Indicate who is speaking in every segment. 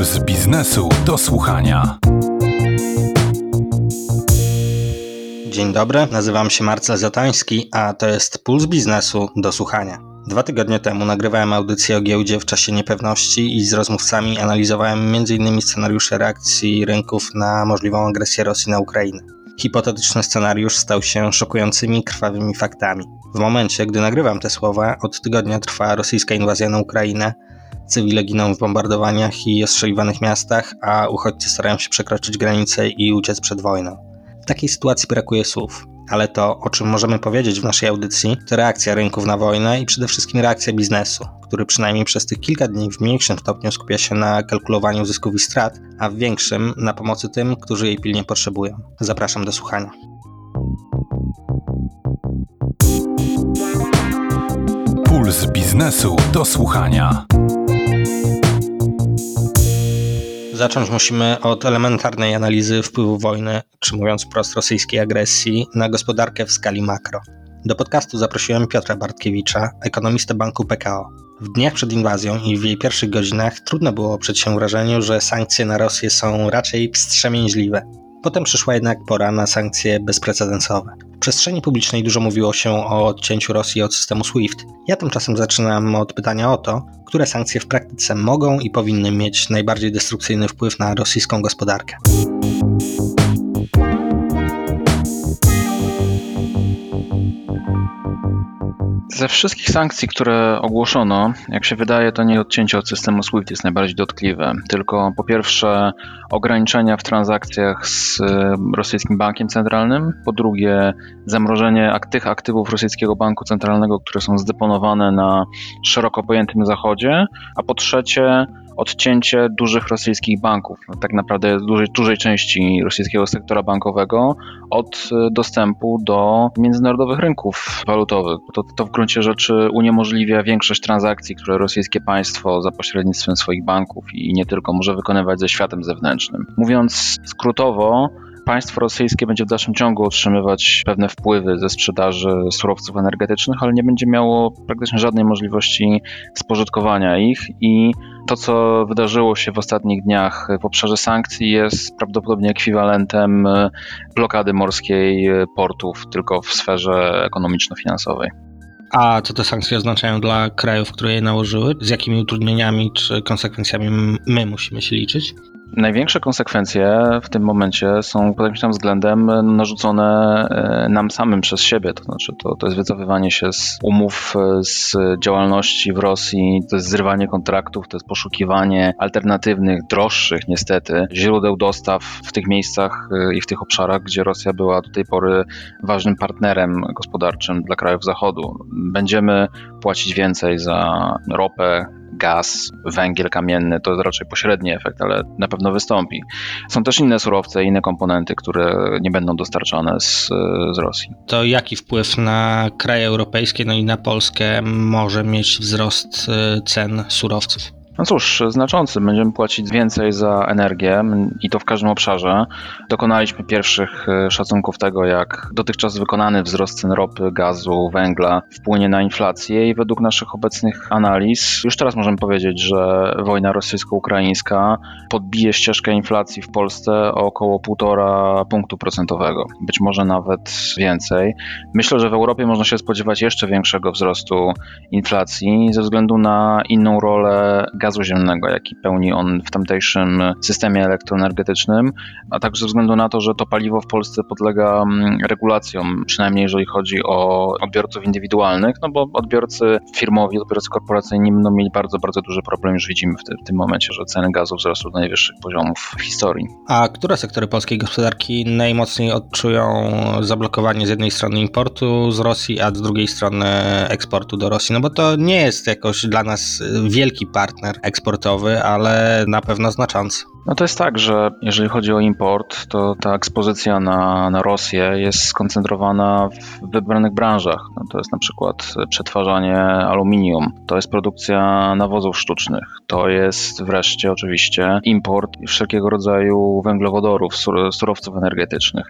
Speaker 1: Puls biznesu do słuchania.
Speaker 2: Dzień dobry, nazywam się Marcel Zatoński, a to jest Puls biznesu do słuchania. Dwa tygodnie temu nagrywałem audycję o giełdzie w czasie niepewności i z rozmówcami analizowałem m.in. scenariusze reakcji rynków na możliwą agresję Rosji na Ukrainę. Hipotetyczny scenariusz stał się szokującymi, krwawymi faktami. W momencie, gdy nagrywam te słowa, od tygodnia trwa rosyjska inwazja na Ukrainę, Cywile giną w bombardowaniach i ostrzeliwanych miastach, a uchodźcy starają się przekroczyć granice i uciec przed wojną. W takiej sytuacji brakuje słów, ale to, o czym możemy powiedzieć w naszej audycji, to reakcja rynków na wojnę i przede wszystkim reakcja biznesu, który przynajmniej przez tych kilka dni w mniejszym stopniu skupia się na kalkulowaniu zysków i strat, a w większym na pomocy tym, którzy jej pilnie potrzebują. Zapraszam do słuchania.
Speaker 1: Puls biznesu do słuchania.
Speaker 2: Zacząć musimy od elementarnej analizy wpływu wojny, czy mówiąc wprost rosyjskiej agresji, na gospodarkę w skali makro. Do podcastu zaprosiłem Piotra Bartkiewicza, ekonomistę banku PKO. W dniach przed inwazją i w jej pierwszych godzinach trudno było oprzeć się wrażeniu, że sankcje na Rosję są raczej wstrzemięźliwe. Potem przyszła jednak pora na sankcje bezprecedensowe. W przestrzeni publicznej dużo mówiło się o odcięciu Rosji od systemu SWIFT. Ja tymczasem zaczynam od pytania o to, które sankcje w praktyce mogą i powinny mieć najbardziej destrukcyjny wpływ na rosyjską gospodarkę.
Speaker 3: Ze wszystkich sankcji, które ogłoszono, jak się wydaje, to nie odcięcie od systemu SWIFT jest najbardziej dotkliwe, tylko po pierwsze ograniczenia w transakcjach z e, rosyjskim bankiem centralnym, po drugie zamrożenie tych aktywów rosyjskiego banku centralnego, które są zdeponowane na szeroko pojętym zachodzie, a po trzecie odcięcie dużych rosyjskich banków, no, tak naprawdę dużej, dużej części rosyjskiego sektora bankowego od e, dostępu do międzynarodowych rynków walutowych. To, to w gruncie rzeczy uniemożliwia większość transakcji, które rosyjskie państwo za pośrednictwem swoich banków i nie tylko może wykonywać ze światem zewnętrznym. Mówiąc skrótowo, państwo rosyjskie będzie w dalszym ciągu otrzymywać pewne wpływy ze sprzedaży surowców energetycznych, ale nie będzie miało praktycznie żadnej możliwości spożytkowania ich i to, co wydarzyło się w ostatnich dniach w obszarze sankcji, jest prawdopodobnie ekwiwalentem blokady morskiej portów, tylko w sferze ekonomiczno-finansowej.
Speaker 2: A co te sankcje oznaczają dla krajów, które je nałożyły? Z jakimi utrudnieniami czy konsekwencjami my musimy się liczyć?
Speaker 3: Największe konsekwencje w tym momencie są pod jakimś tam względem narzucone e, nam samym przez siebie. To znaczy, to, to jest wycofywanie się z umów, e, z działalności w Rosji, to jest zrywanie kontraktów, to jest poszukiwanie alternatywnych, droższych niestety źródeł dostaw w tych miejscach e, i w tych obszarach, gdzie Rosja była do tej pory ważnym partnerem gospodarczym dla krajów Zachodu. Będziemy płacić więcej za ropę, gaz, węgiel kamienny to raczej pośredni efekt, ale na pewno wystąpi. Są też inne surowce, inne komponenty, które nie będą dostarczane z, z Rosji.
Speaker 2: To jaki wpływ na kraje europejskie, no i na Polskę może mieć wzrost y, cen surowców?
Speaker 3: No cóż, znaczący. Będziemy płacić więcej za energię i to w każdym obszarze. Dokonaliśmy pierwszych e, szacunków tego, jak dotychczas wykonany wzrost cen ropy, gazu, węgla wpłynie na inflację i według naszych obecnych analiz już teraz możemy powiedzieć, że wojna rosyjsko-ukraińska podbije ścieżkę inflacji w Polsce o około 1,5 punktu procentowego, być może nawet więcej. Myślę, że w Europie można się spodziewać jeszcze większego wzrostu inflacji ze względu na inną rolę gazu ziemnego, jaki pełni on w tamtejszym systemie elektroenergetycznym, a także ze względu na to, że to paliwo w Polsce podlega mm, regulacjom, przynajmniej jeżeli chodzi o odbiorców indywidualnych, no bo odbiorcy firmowi, odbiorcy korporacyjni będą mieli bardzo, bardzo duży problem, już widzimy w, w tym momencie, że ceny gazu wzrosły do najwyższych poziomów w historii.
Speaker 2: A które sektory polskiej gospodarki najmocniej odczują zablokowanie z jednej strony importu z Rosji, a z drugiej strony eksportu do Rosji? No bo to nie jest jakoś dla nas wielki partner eksportowy, ale na pewno znaczący.
Speaker 3: No to jest tak, że jeżeli chodzi o import, to ta ekspozycja na, na Rosję jest skoncentrowana w wybranych branżach. No to jest na przykład przetwarzanie aluminium, to jest produkcja nawozów sztucznych, to jest wreszcie oczywiście import wszelkiego rodzaju węglowodorów, sur- surowców energetycznych.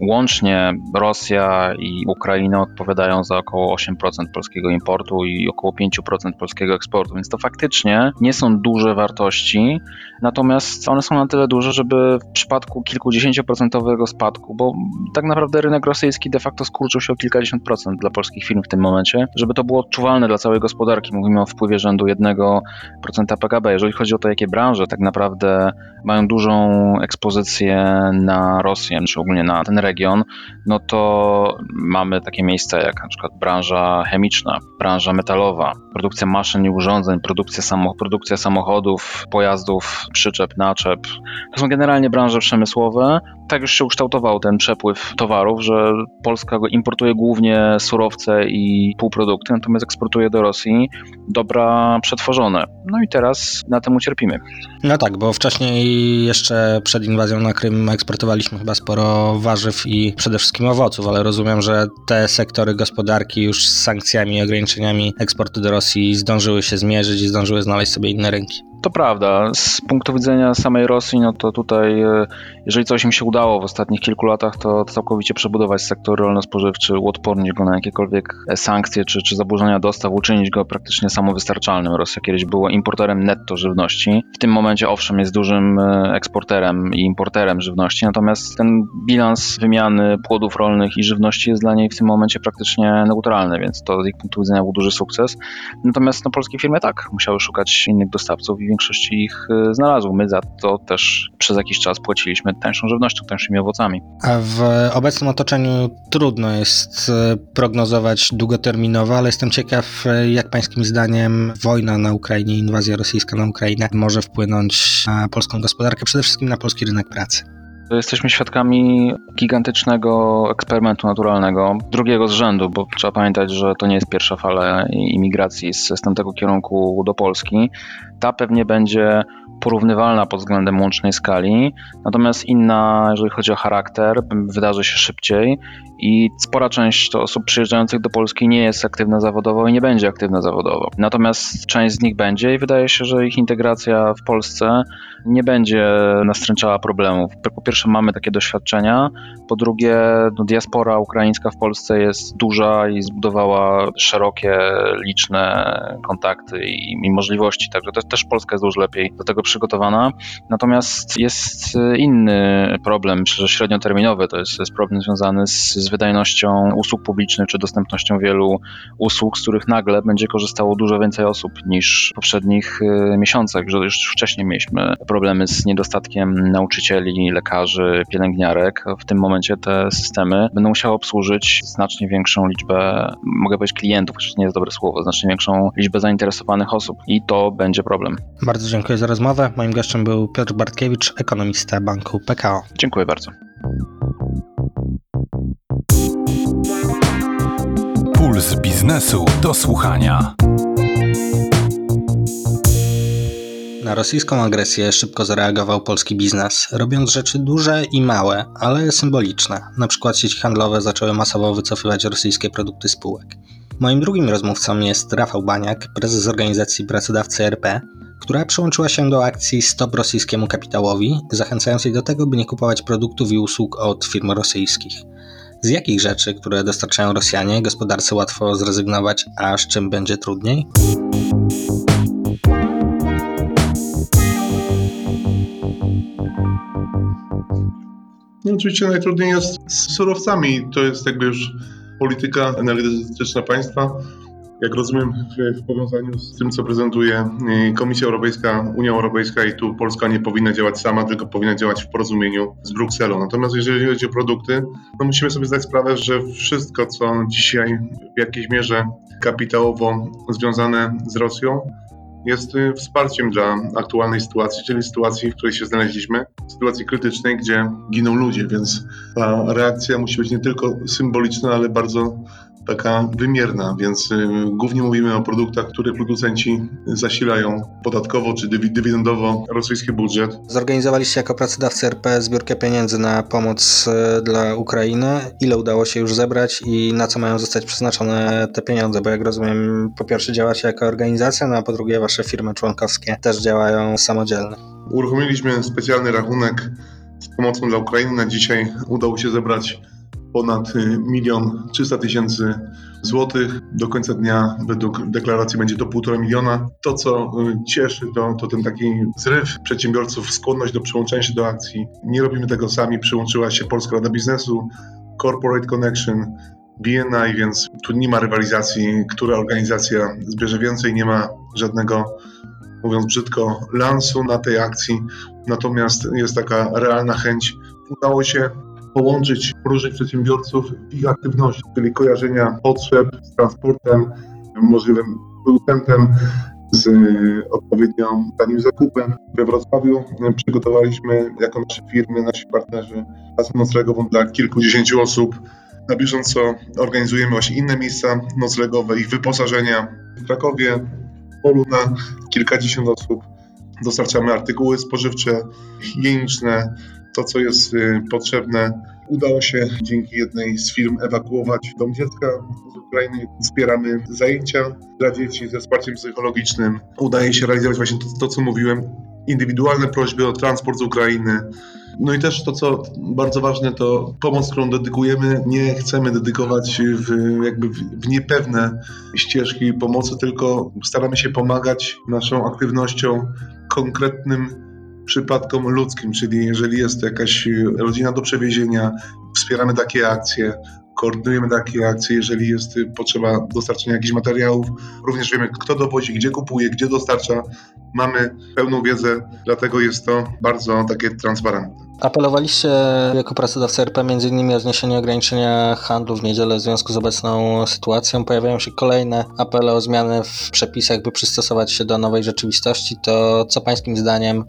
Speaker 3: Łącznie Rosja i Ukraina odpowiadają za około 8% polskiego importu i około 5% polskiego eksportu, więc to faktycznie nie są duże wartości, natomiast one są na tyle duże, żeby w przypadku kilkudziesięcioprocentowego spadku, bo tak naprawdę rynek rosyjski de facto skurczył się o kilkadziesiąt procent dla polskich firm w tym momencie, żeby to było odczuwalne dla całej gospodarki. Mówimy o wpływie rzędu 1% PKB. Jeżeli chodzi o to, jakie branże tak naprawdę mają dużą ekspozycję na Rosję, czy ogólnie na ten region, no to mamy takie miejsca jak na przykład branża chemiczna, branża metalowa, produkcja maszyn i urządzeń, produkcja, produkcja samochodów, pojazdów, przyczep, To są generalnie branże przemysłowe. Tak już się ukształtował ten przepływ towarów, że Polska importuje głównie surowce i półprodukty, natomiast eksportuje do Rosji dobra przetworzone. No i teraz na tym ucierpimy.
Speaker 2: No tak, bo wcześniej jeszcze przed inwazją na Krym eksportowaliśmy chyba sporo warzyw i przede wszystkim owoców, ale rozumiem, że te sektory gospodarki już z sankcjami i ograniczeniami eksportu do Rosji zdążyły się zmierzyć i zdążyły znaleźć sobie inne rynki.
Speaker 3: To prawda. Z punktu widzenia samej Rosji, no to tutaj, e, jeżeli coś im się udało w ostatnich kilku latach, to całkowicie przebudować sektor rolno-spożywczy, uodpornić go na jakiekolwiek e, sankcje czy, czy zaburzenia dostaw, uczynić go praktycznie samowystarczalnym. Rosja kiedyś była importerem netto żywności. W tym momencie, owszem, jest dużym e, eksporterem i importerem żywności, natomiast ten bilans wymiany płodów rolnych i żywności jest dla niej w tym momencie praktycznie neutralny, więc to z ich punktu widzenia był duży sukces. Natomiast no, polskie firmy tak, musiały szukać innych dostawców i większości ich y, znalazł. My za to też przez jakiś czas płaciliśmy tańszą żywnością, tańszymi owocami.
Speaker 2: A w obecnym otoczeniu trudno jest y, prognozować długoterminowo, ale jestem ciekaw, y, jak pańskim zdaniem wojna na Ukrainie, inwazja rosyjska na Ukrainę może wpłynąć na polską gospodarkę, przede wszystkim na polski rynek pracy.
Speaker 3: Jesteśmy świadkami gigantycznego eksperymentu naturalnego, drugiego z rzędu, bo trzeba pamiętać, że to nie jest pierwsza fala imigracji z, z tamtego kierunku do Polski. Ta pewnie będzie porównywalna pod względem łącznej skali, natomiast inna, jeżeli chodzi o charakter, wydarzy się szybciej i spora część to osób przyjeżdżających do Polski nie jest aktywna zawodowo i nie będzie aktywna zawodowo. Natomiast część z nich będzie i wydaje się, że ich integracja w Polsce nie będzie nastręczała problemów. Po pierwsze mamy takie doświadczenia, po drugie no, diaspora ukraińska w Polsce jest duża i zbudowała szerokie, liczne kontakty i, i możliwości, także też, też Polska jest dużo lepiej do tego przygotowana. Natomiast jest inny problem, myślę, że średnioterminowy, to jest, jest problem związany z, z wydajnością usług publicznych czy dostępnością wielu usług, z których nagle będzie korzystało dużo więcej osób niż w poprzednich y, miesiącach, że już wcześniej mieliśmy problemy z niedostatkiem nauczycieli, lekarzy, pielęgniarek. W tym momencie te systemy będą musiały obsłużyć znacznie większą liczbę, mogę powiedzieć klientów, chociaż nie jest dobre słowo, znacznie większą liczbę zainteresowanych osób i to będzie problem.
Speaker 2: Bardzo dziękuję za rozmowę. Moim gościem był Piotr Bartkiewicz, ekonomista banku PKO.
Speaker 3: Dziękuję bardzo.
Speaker 1: Puls biznesu do słuchania.
Speaker 2: Na rosyjską agresję szybko zareagował polski biznes, robiąc rzeczy duże i małe, ale symboliczne. Na przykład sieci handlowe zaczęły masowo wycofywać rosyjskie produkty spółek. Moim drugim rozmówcą jest Rafał Baniak, prezes organizacji Pracodawcy RP, która przyłączyła się do akcji Stop rosyjskiemu kapitałowi, zachęcając jej do tego, by nie kupować produktów i usług od firm rosyjskich. Z jakich rzeczy, które dostarczają Rosjanie, gospodarce łatwo zrezygnować, a z czym będzie trudniej?
Speaker 4: No, oczywiście najtrudniej jest z surowcami. To jest jakby już polityka energetyczna państwa. Jak rozumiem, w, w powiązaniu z tym, co prezentuje y, Komisja Europejska, Unia Europejska i tu Polska nie powinna działać sama, tylko powinna działać w porozumieniu z Brukselą. Natomiast jeżeli chodzi o produkty, no musimy sobie zdać sprawę, że wszystko, co dzisiaj w jakiejś mierze kapitałowo związane z Rosją, jest y, wsparciem dla aktualnej sytuacji, czyli sytuacji, w której się znaleźliśmy, sytuacji krytycznej, gdzie giną ludzie, więc ta reakcja musi być nie tylko symboliczna, ale bardzo taka wymierna, więc y, głównie mówimy o produktach, które producenci zasilają podatkowo czy dywi- dywidendowo rosyjski budżet.
Speaker 2: Zorganizowaliście jako pracodawcy RP zbiórkę pieniędzy na pomoc e, dla Ukrainy. Ile udało się już zebrać i na co mają zostać przeznaczone te pieniądze? Bo jak rozumiem, po pierwsze działacie jako organizacja, no a po drugie wasze firmy członkowskie też działają samodzielnie.
Speaker 4: Uruchomiliśmy specjalny rachunek z pomocą dla Ukrainy. Na dzisiaj udało się zebrać ponad y, milion 300 tysięcy złotych. Do końca dnia według deklaracji będzie to półtora miliona. To, co y, cieszy, to, to ten taki zryw przedsiębiorców, skłonność do przyłączenia się do akcji. Nie robimy tego sami, przyłączyła się Polska Rada Biznesu, Corporate Connection, BNI, więc tu nie ma rywalizacji, która organizacja zbierze więcej, nie ma żadnego mówiąc brzydko, lansu na tej akcji, natomiast jest taka realna chęć. Udało się połączyć różnych przedsiębiorców w ich aktywności, czyli kojarzenia potrzeb z transportem, możliwym producentem, z y, odpowiednią tanim zakupem. We Wrocławiu y, przygotowaliśmy jako nasze firmy, nasi partnerzy klasę noclegową dla kilkudziesięciu osób. Na bieżąco organizujemy właśnie inne miejsca noclegowe, ich wyposażenia. W Krakowie, w polu na kilkadziesiąt osób. Dostarczamy artykuły spożywcze, higieniczne, to co jest y, potrzebne. Udało się dzięki jednej z firm ewakuować dom dziecka z Ukrainy. Wspieramy zajęcia dla dzieci ze wsparciem psychologicznym. Udaje się realizować właśnie to, to co mówiłem, indywidualne prośby o transport z Ukrainy. No i też to, co bardzo ważne, to pomoc, którą dedykujemy, nie chcemy dedykować w, jakby w, w niepewne ścieżki pomocy, tylko staramy się pomagać naszą aktywnością konkretnym przypadkom ludzkim, czyli jeżeli jest jakaś rodzina do przewiezienia, wspieramy takie akcje, koordynujemy takie akcje, jeżeli jest potrzeba dostarczenia jakichś materiałów. Również wiemy, kto dowozi, gdzie kupuje, gdzie dostarcza. Mamy pełną wiedzę, dlatego jest to bardzo takie transparentne.
Speaker 2: Apelowaliście jako pracodawca RP m.in. o zniesienie ograniczenia handlu w niedzielę w związku z obecną sytuacją. Pojawiają się kolejne apele o zmiany w przepisach, by przystosować się do nowej rzeczywistości. To co Pańskim zdaniem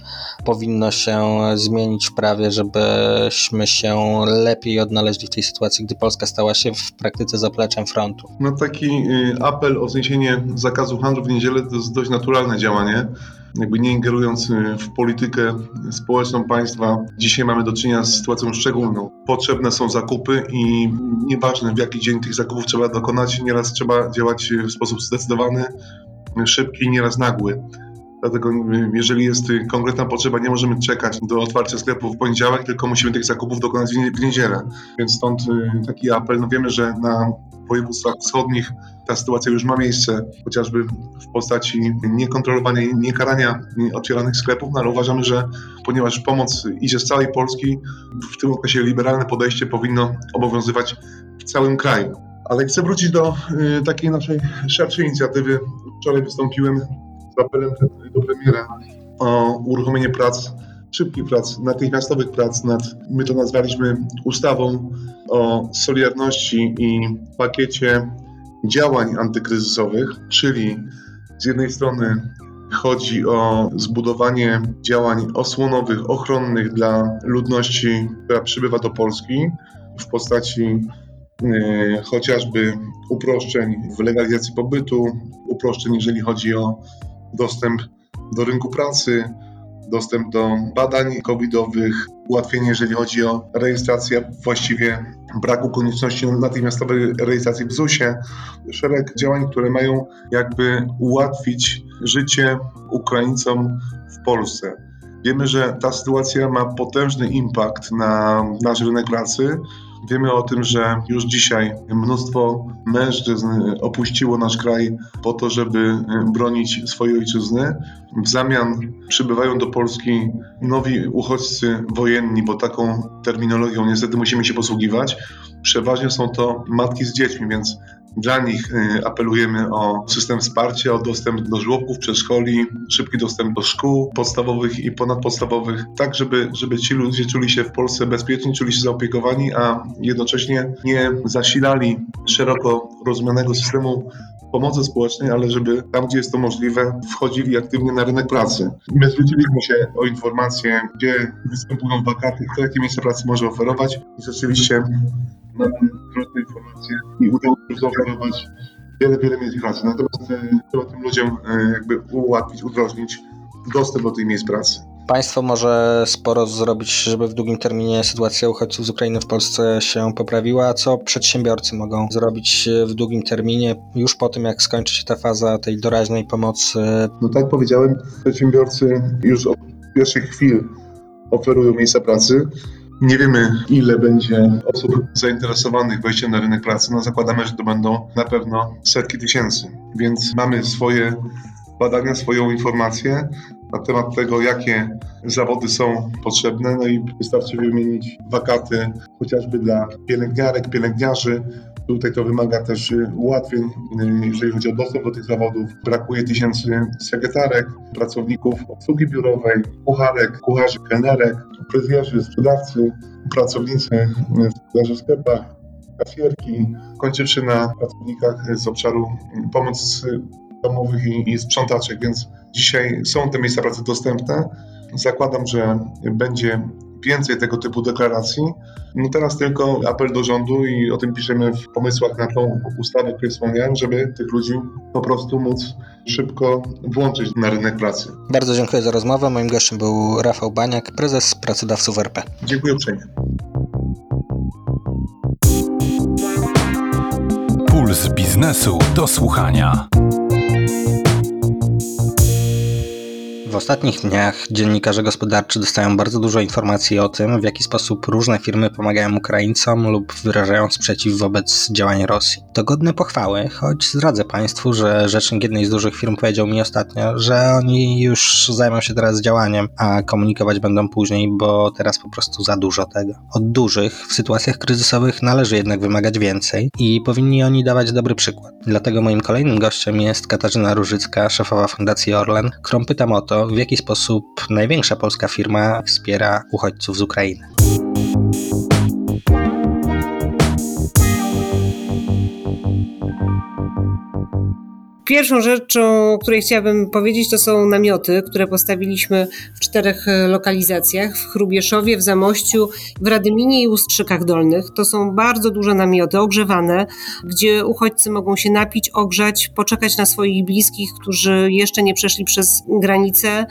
Speaker 2: powinno się zmienić w prawie, żebyśmy się lepiej odnaleźli w tej sytuacji, gdy Polska stała się w praktyce zapleczem frontu?
Speaker 4: No taki y, apel o zniesienie zakazu handlu w niedzielę to jest dość naturalne działanie jakby nie ingerując y, w politykę społeczną państwa, dzisiaj mamy do czynienia z sytuacją szczególną. Potrzebne są zakupy i nieważne w jaki dzień tych zakupów trzeba dokonać, nieraz trzeba działać w sposób zdecydowany, szybki nieraz nagły. Dlatego y, jeżeli jest konkretna potrzeba, nie możemy czekać do otwarcia sklepu w poniedziałek, tylko musimy tych zakupów dokonać w niedzielę. Więc stąd y, taki apel. No wiemy, że na województwach wschodnich ta sytuacja już ma miejsce, chociażby w postaci niekontrolowania i niekarania otwieranych sklepów, no ale uważamy, że ponieważ pomoc idzie z całej Polski, w tym okresie liberalne podejście powinno obowiązywać w całym kraju. Ale chcę wrócić do y, takiej naszej szerszej inicjatywy. Wczoraj wystąpiłem z apelem do premiera o uruchomienie prac, szybkich prac, natychmiastowych prac nad, my to nazwaliśmy ustawą o solidarności i pakiecie działań antykryzysowych, czyli z jednej strony chodzi o zbudowanie działań osłonowych, ochronnych dla ludności, która przybywa do Polski w postaci y, chociażby uproszczeń w legalizacji pobytu, uproszczeń, jeżeli chodzi o dostęp do rynku pracy, dostęp do badań covidowych, ułatwienie, jeżeli chodzi o rejestrację, właściwie braku konieczności natychmiastowej rejestracji w ZUS-ie. Szereg działań, które mają jakby ułatwić życie Ukraińcom w Polsce. Wiemy, że ta sytuacja ma potężny impact na nasz rynek pracy. Wiemy o tym, że już dzisiaj mnóstwo mężczyzn opuściło nasz kraj po to, żeby bronić swojej ojczyzny. W zamian przybywają do Polski nowi uchodźcy wojenni, bo taką terminologią niestety musimy się posługiwać. Przeważnie są to matki z dziećmi, więc dla nich y, apelujemy o system wsparcia, o dostęp do żłobków, przedszkoli, szybki dostęp do szkół podstawowych i ponadpodstawowych, tak żeby, żeby ci ludzie czuli się w Polsce bezpiecznie, czuli się zaopiekowani, a jednocześnie nie zasilali szeroko rozumianego systemu pomocy społecznej, ale żeby tam, gdzie jest to możliwe, wchodzili aktywnie na rynek pracy. My zwróciliśmy się o informacje, gdzie występują wakaty, kto jakie miejsca pracy może oferować i rzeczywiście mamy różne informacje i udało się zaoferować wiele, wiele miejsc pracy. Natomiast e, trzeba tym ludziom e, jakby ułatwić, udrożnić dostęp do tych miejsc pracy.
Speaker 2: Państwo może sporo zrobić, żeby w długim terminie sytuacja uchodźców z Ukrainy w Polsce się poprawiła. A co przedsiębiorcy mogą zrobić w długim terminie, już po tym, jak skończy się ta faza tej doraźnej pomocy?
Speaker 4: No tak powiedziałem, przedsiębiorcy już od pierwszych chwil oferują miejsca pracy. Nie wiemy, ile będzie osób zainteresowanych wejściem na rynek pracy. No zakładamy, że to będą na pewno setki tysięcy. Więc mamy swoje badania, swoją informację na temat tego, jakie zawody są potrzebne. No i wystarczy wymienić wakaty chociażby dla pielęgniarek, pielęgniarzy. Tutaj to wymaga też ułatwień, jeżeli chodzi o dostęp do tych zawodów. Brakuje tysięcy sekretarek, pracowników obsługi biurowej, kucharek, kucharzy, kelnerek, fryzjerzy, sprzedawcy, pracownicy sprzedaży w sklepach, kasjerki, kończywszy na pracownikach z obszaru pomocy domowych i, i sprzątaczek, więc dzisiaj są te miejsca pracy dostępne. Zakładam, że będzie więcej tego typu deklaracji. No teraz tylko apel do rządu i o tym piszemy w pomysłach na tą ustawę, o której wspomniałem, żeby tych ludzi po prostu móc szybko włączyć na rynek pracy.
Speaker 2: Bardzo dziękuję za rozmowę. Moim gościem był Rafał Baniak, prezes Pracodawców RP.
Speaker 4: Dziękuję uprzejmie.
Speaker 1: Puls biznesu do słuchania.
Speaker 2: W ostatnich dniach dziennikarze gospodarczy dostają bardzo dużo informacji o tym, w jaki sposób różne firmy pomagają Ukraińcom lub wyrażają sprzeciw wobec działań Rosji. To godne pochwały, choć zdradzę Państwu, że rzecznik jednej z dużych firm powiedział mi ostatnio, że oni już zajmą się teraz działaniem, a komunikować będą później, bo teraz po prostu za dużo tego. Od dużych w sytuacjach kryzysowych należy jednak wymagać więcej i powinni oni dawać dobry przykład. Dlatego moim kolejnym gościem jest Katarzyna Różycka, szefowa Fundacji Orlen, którą pytam o to, w jaki sposób największa polska firma wspiera uchodźców z Ukrainy.
Speaker 5: Pierwszą rzeczą, o której chciałabym powiedzieć, to są namioty, które postawiliśmy w czterech e, lokalizacjach: w Chrubieszowie, w Zamościu, w Radyminie i Ustrzykach Dolnych. To są bardzo duże namioty, ogrzewane, gdzie uchodźcy mogą się napić, ogrzać, poczekać na swoich bliskich, którzy jeszcze nie przeszli przez granicę,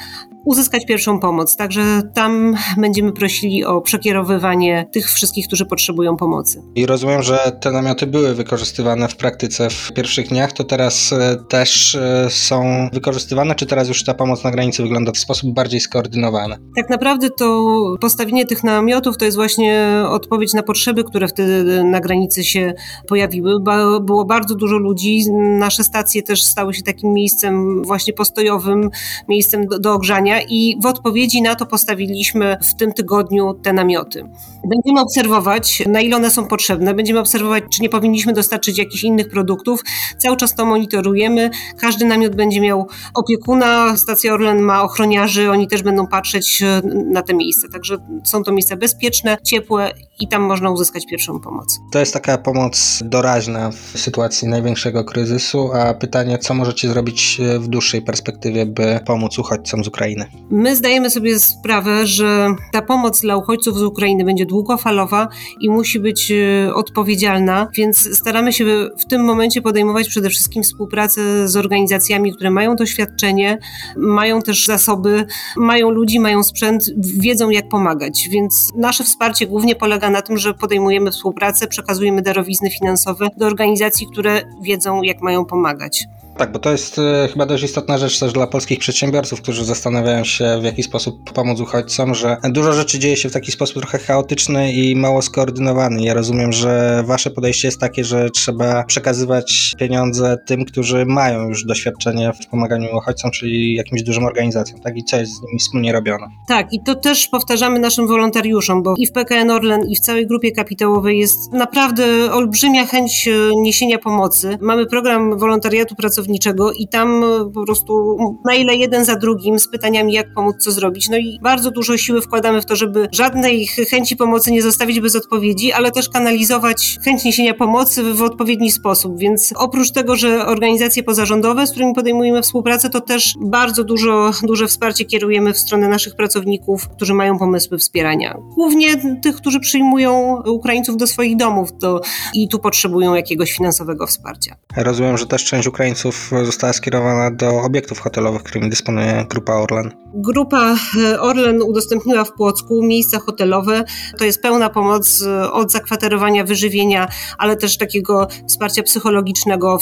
Speaker 5: uzyskać pierwszą pomoc. Także tam będziemy prosili o przekierowywanie tych wszystkich, którzy potrzebują pomocy.
Speaker 2: I rozumiem, że te namioty były wykorzystywane w praktyce w pierwszych dniach, to teraz e, też e, są wykorzystywane, czy teraz już ta pomoc na granicy wygląda w sposób bardziej skoordynowany?
Speaker 5: Tak naprawdę to postawienie tych namiotów to jest właśnie odpowiedź na potrzeby, które wtedy na granicy się pojawiły. Było bardzo dużo ludzi. Nasze stacje też stały się takim miejscem właśnie postojowym, miejscem do, do ogrzania i w odpowiedzi na to postawiliśmy w tym tygodniu te namioty. Będziemy obserwować, na ile one są potrzebne, będziemy obserwować, czy nie powinniśmy dostarczyć jakichś innych produktów. Cały czas to monitorujemy. Każdy namiot będzie miał opiekuna, stacja Orlen ma ochroniarzy, oni też będą patrzeć e, na te miejsca. Także są to miejsca bezpieczne, ciepłe i tam można uzyskać pierwszą pomoc.
Speaker 2: To jest taka pomoc doraźna w sytuacji największego kryzysu, a pytanie, co możecie zrobić w dłuższej perspektywie, by pomóc uchodźcom z Ukrainy?
Speaker 5: My zdajemy sobie sprawę, że ta pomoc dla uchodźców z Ukrainy będzie długofalowa i musi być e, odpowiedzialna, więc staramy się w tym momencie podejmować przede wszystkim współpracę z organizacjami, które mają doświadczenie, mają też zasoby, mają ludzi, mają sprzęt, wiedzą jak pomagać. Więc nasze wsparcie głównie polega na tym, że podejmujemy współpracę, przekazujemy darowizny finansowe do organizacji, które wiedzą jak mają pomagać.
Speaker 2: Tak, bo to jest e, chyba dość istotna rzecz też dla polskich przedsiębiorców, którzy zastanawiają się, w jaki sposób pomóc uchodźcom, że dużo rzeczy dzieje się w taki sposób trochę chaotyczny i mało skoordynowany. Ja rozumiem, że wasze podejście jest takie, że trzeba przekazywać pieniądze tym, którzy mają już doświadczenie w pomaganiu uchodźcom, czyli jakimś dużym organizacjom, tak? I co jest z nimi wspólnie robione.
Speaker 5: Tak, i to też powtarzamy naszym wolontariuszom, bo i w PKN Orlen, i w całej grupie kapitałowej jest naprawdę olbrzymia chęć e, niesienia pomocy. Mamy program wolontariatu pracowniczego pracowniczego i tam po prostu maile jeden za drugim z pytaniami, jak pomóc, co zrobić. No i bardzo dużo siły wkładamy w to, żeby żadnej chęci pomocy nie zostawić bez odpowiedzi, ale też kanalizować chęć niesienia pomocy w odpowiedni sposób. Więc oprócz tego, że organizacje pozarządowe, z którymi podejmujemy współpracę, to też bardzo dużo, duże wsparcie kierujemy w stronę naszych pracowników, którzy mają pomysły wspierania. Głównie tych, którzy przyjmują Ukraińców do swoich domów do, i tu potrzebują jakiegoś finansowego wsparcia.
Speaker 2: Rozumiem, że też część Ukraińców została skierowana do obiektów hotelowych, którymi dysponuje Grupa Orlen.
Speaker 5: Grupa e, Orlen udostępniła w Płocku miejsca hotelowe. To jest pełna pomoc e, od zakwaterowania, wyżywienia, ale też takiego wsparcia psychologicznego,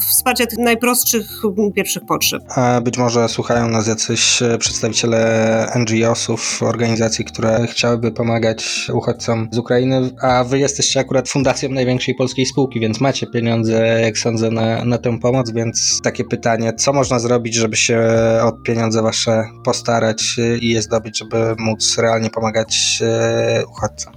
Speaker 5: wsparcia tych najprostszych pierwszych potrzeb.
Speaker 2: A być może słuchają nas jacyś e, przedstawiciele NGO-sów, organizacji, które chciałyby pomagać uchodźcom z Ukrainy, a wy jesteście akurat fundacją największej polskiej spółki, więc macie pieniądze, jak sądzę, na, na tę pomoc, więc takie pytanie, co można zrobić, żeby się o pieniądze wasze postarać i je zdobyć, żeby móc realnie pomagać e, uchodźcom?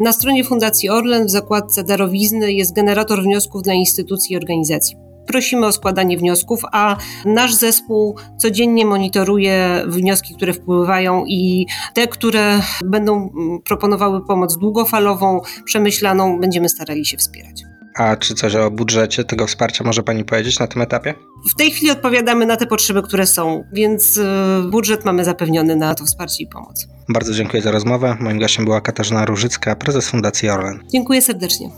Speaker 5: Na stronie Fundacji Orlen w zakładce darowizny jest generator wniosków dla instytucji i organizacji. Prosimy o składanie wniosków, a nasz zespół codziennie monitoruje wnioski, które wpływają i te, które będą proponowały pomoc długofalową, przemyślaną, będziemy starali się wspierać.
Speaker 2: A czy coś o budżecie tego wsparcia może Pani powiedzieć na tym etapie?
Speaker 5: W tej chwili odpowiadamy na te potrzeby, które są, więc y, budżet mamy zapewniony na to wsparcie i pomoc.
Speaker 2: Bardzo dziękuję za rozmowę. Moim gościem była Katarzyna Różycka, prezes Fundacji Orlen.
Speaker 5: Dziękuję serdecznie.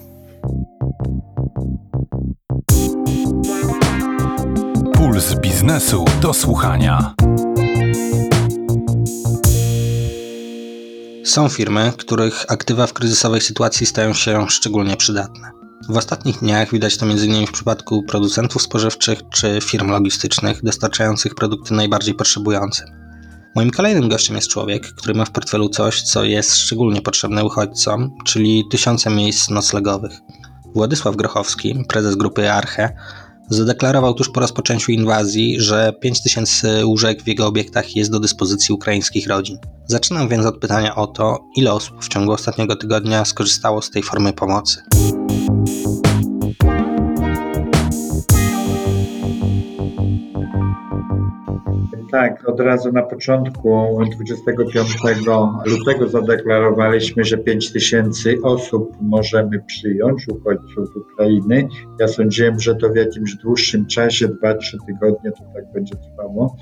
Speaker 1: Puls biznesu do słuchania.
Speaker 2: Są firmy, których aktywa w kryzysowej sytuacji stają się szczególnie przydatne. W ostatnich dniach widać to m.in. w przypadku producentów spożywczych czy firm logistycznych dostarczających produkty najbardziej potrzebującym. Moim kolejnym gościem jest człowiek, który ma w portfelu coś, co jest szczególnie potrzebne uchodźcom, czyli tysiące miejsc noclegowych. Władysław Grochowski, prezes grupy Arche, zadeklarował tuż po rozpoczęciu inwazji, że 5000 łóżek w jego obiektach jest do dyspozycji ukraińskich rodzin. Zaczynam więc od pytania o to, ile osób w ciągu ostatniego tygodnia skorzystało z tej formy pomocy.
Speaker 6: Tak, od razu na początku 25 lutego zadeklarowaliśmy, że 5 tysięcy osób możemy przyjąć, uchodźców z Ukrainy. Ja sądziłem, że to w jakimś dłuższym czasie, 2-3 tygodnie to tak będzie trwało.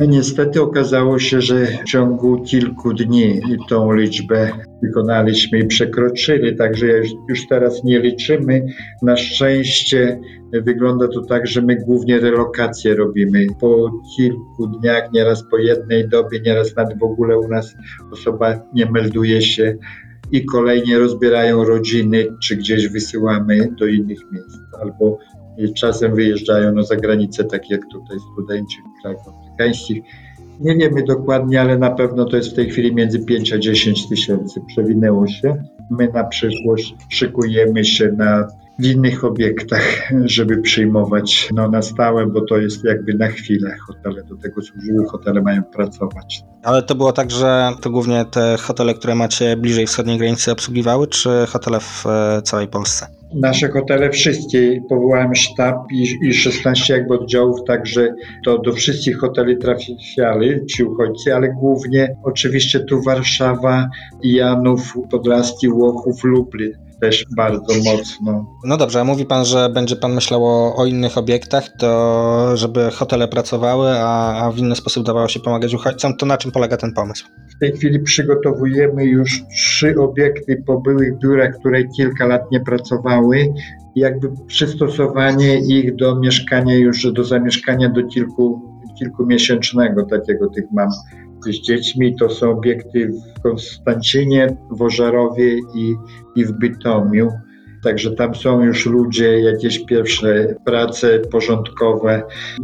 Speaker 6: No niestety okazało się, że w ciągu kilku dni tą liczbę wykonaliśmy i przekroczyli, także już teraz nie liczymy. Na szczęście wygląda to tak, że my głównie relokacje robimy. Po kilku dniach, nieraz po jednej dobie, nieraz nawet w ogóle u nas osoba nie melduje się i kolejnie rozbierają rodziny, czy gdzieś wysyłamy do innych miejsc, albo czasem wyjeżdżają no, za granicę, tak jak tutaj studenci w krajach Nie wiemy dokładnie, ale na pewno to jest w tej chwili między 5 a 10 tysięcy. Przewinęło się. My na przyszłość szykujemy się na w innych obiektach, żeby przyjmować no, na stałe, bo to jest jakby na chwilę. Hotele do tego służyły, hotele mają pracować.
Speaker 2: Ale to było tak, że to głównie te hotele, które macie bliżej wschodniej granicy obsługiwały, czy hotele w e, całej Polsce?
Speaker 6: Nasze hotele wszystkie, powołałem sztab i, i 16 jakby oddziałów, także to do wszystkich hoteli trafiali ci uchodźcy, ale głównie oczywiście tu Warszawa, Janów, Podlaski, Łochów, Lublin też bardzo mocno.
Speaker 2: No dobrze, a mówi pan, że będzie pan myślał o, o innych obiektach, to żeby hotele pracowały, a, a w inny sposób dawało się pomagać uchodźcom, to na czym polega ten pomysł?
Speaker 6: W tej chwili przygotowujemy już trzy obiekty po byłych biurach, które kilka lat nie pracowały. Jakby przystosowanie ich do mieszkania już, do zamieszkania do kilku, kilkumiesięcznego takiego tych mam z dziećmi. To są obiekty w Konstancinie, w Ożarowie i, i w Bytomiu. Także tam są już ludzie, jakieś pierwsze prace porządkowe,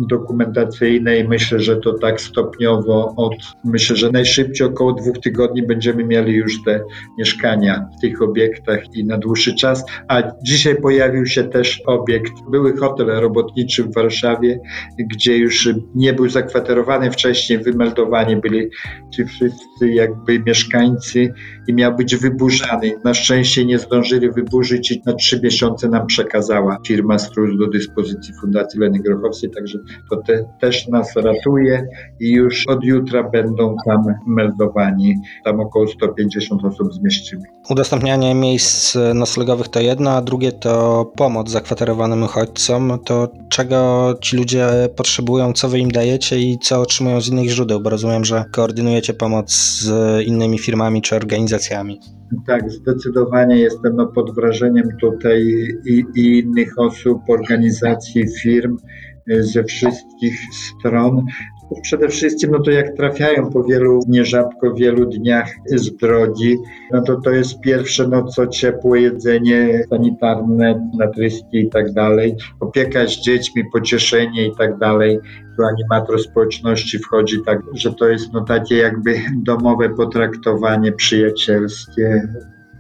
Speaker 6: dokumentacyjne i myślę, że to tak stopniowo od, myślę, że najszybciej około dwóch tygodni będziemy mieli już te mieszkania w tych obiektach i na dłuższy czas. A dzisiaj pojawił się też obiekt, były hotel robotniczy w Warszawie, gdzie już nie był zakwaterowany wcześniej, wymeldowani byli ci wszyscy jakby mieszkańcy i miał być wyburzany. Na szczęście nie zdążyli wyburzyć i na trzy miesiące nam przekazała firma Struz do dyspozycji Fundacji Leny Grochowskiej, także to te, też nas ratuje i już od jutra będą tam meldowani. Tam około 150 osób zmieścimy.
Speaker 2: Udostępnianie miejsc noclegowych to jedno, a drugie to pomoc zakwaterowanym uchodźcom. To czego ci ludzie potrzebują, co wy im dajecie i co otrzymują z innych źródeł, bo rozumiem, że koordynujecie pomoc z innymi firmami czy organizacjami.
Speaker 6: Tak, zdecydowanie jestem no, pod wrażeniem tutaj i, i innych osób, organizacji, firm y, ze wszystkich stron. Przede wszystkim, no to jak trafiają po wielu, nierzadko wielu dniach z drogi, no to to jest pierwsze, no co ciepłe jedzenie sanitarne, natryski i tak dalej, opieka z dziećmi, pocieszenie i tak dalej. Tu animator społeczności wchodzi tak, że to jest no takie jakby domowe potraktowanie przyjacielskie,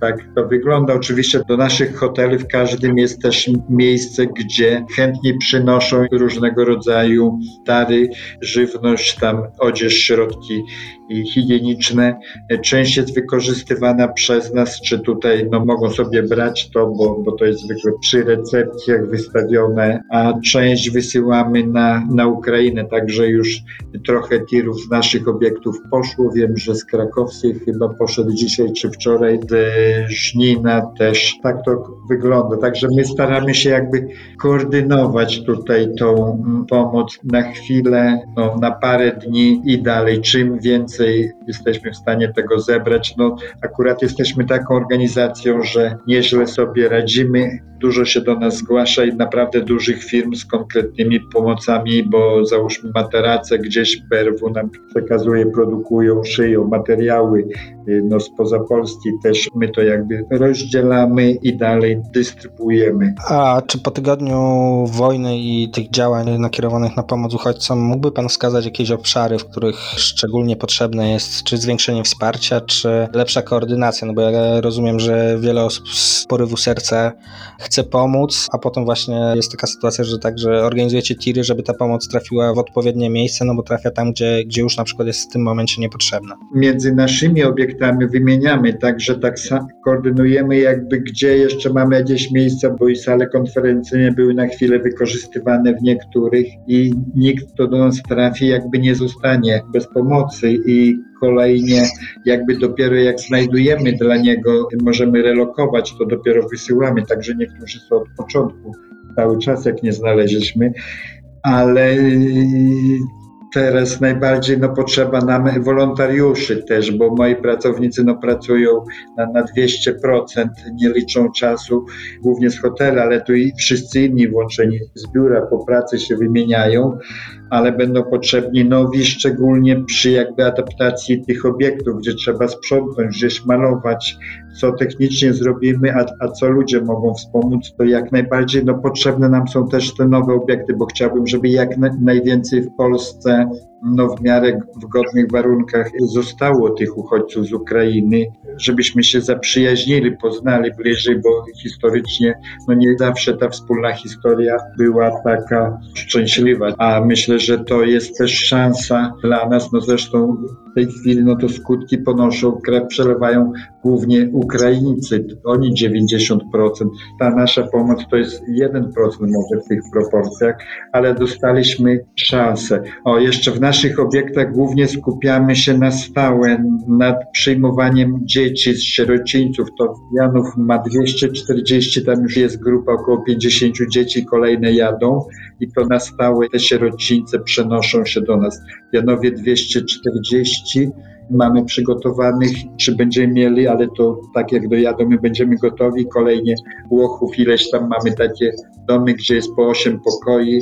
Speaker 6: tak to wygląda. Oczywiście do naszych hoteli w każdym jest też miejsce, gdzie chętnie przynoszą różnego rodzaju dary, żywność, tam odzież, środki higieniczne. Część jest wykorzystywana przez nas, czy tutaj no, mogą sobie brać to, bo, bo to jest zwykle przy recepcjach wystawione, a część wysyłamy na, na Ukrainę, także już trochę tirów z naszych obiektów poszło. Wiem, że z Krakowskiej chyba poszedł dzisiaj czy wczoraj, z Żnina też. Tak to wygląda. Także my staramy się jakby koordynować tutaj tą pomoc na chwilę, no, na parę dni i dalej. Czym więcej jesteśmy w stanie tego zebrać, no akurat jesteśmy taką organizacją, że nieźle sobie radzimy. Dużo się do nas zgłasza i naprawdę dużych firm z konkretnymi pomocami, bo załóżmy materace gdzieś PRW nam przekazuje, produkują, szyją materiały, no spoza Polski też my to jakby rozdzielamy i dalej dystrybuujemy.
Speaker 2: A czy po tygodniu wojny i tych działań nakierowanych na pomoc uchodźcom mógłby Pan wskazać jakieś obszary, w których szczególnie potrzebne jest czy zwiększenie wsparcia, czy lepsza koordynacja? No bo ja rozumiem, że wiele osób z porywu serca chce pomóc, a potem właśnie jest taka sytuacja, że także organizujecie tiry, żeby ta pomoc trafiła w odpowiednie miejsce, no bo trafia tam, gdzie, gdzie już na przykład jest w tym momencie niepotrzebna.
Speaker 6: Między naszymi obiektami wymieniamy, także tak koordynujemy jakby gdzie jeszcze mamy jakieś miejsca, bo i sale konferencyjne były na chwilę wykorzystywane w niektórych i nikt, kto do nas trafi, jakby nie zostanie bez pomocy i kolejnie jakby dopiero jak znajdujemy dla niego, możemy relokować, to dopiero wysyłamy, także niektórzy są od początku, cały czas jak nie znaleźliśmy, ale teraz najbardziej no, potrzeba nam wolontariuszy też, bo moi pracownicy no, pracują na, na 200%, nie liczą czasu, głównie z hotelu, ale tu i wszyscy inni włączeni z biura po pracy się wymieniają, ale będą potrzebni nowi, szczególnie przy jakby adaptacji tych obiektów, gdzie trzeba sprzątnąć, gdzieś malować, co technicznie zrobimy, a, a co ludzie mogą wspomóc, to jak najbardziej no, potrzebne nam są też te nowe obiekty, bo chciałbym, żeby jak na, najwięcej w Polsce no, w miarę w godnych warunkach zostało tych uchodźców z Ukrainy, żebyśmy się zaprzyjaźnili, poznali bliżej, bo historycznie no nie zawsze ta wspólna historia była taka szczęśliwa, a myślę, że to jest też szansa dla nas, no zresztą w tej chwili no to skutki ponoszą, krew przelewają głównie Ukraińcy, oni 90%, ta nasza pomoc to jest 1% może w tych proporcjach, ale dostaliśmy szansę. O, jeszcze w naszych obiektach głównie skupiamy się na stałe nad przyjmowaniem dzieci z sierocińców. To Janów ma 240, tam już jest grupa około 50 dzieci, kolejne jadą i to na stałe te sierocińce przenoszą się do nas. Janowie 240 mamy przygotowanych, czy będziemy mieli, ale to tak jak dojadą, my będziemy gotowi. Kolejnie Łochów, ileś tam mamy takie domy, gdzie jest po 8 pokoi,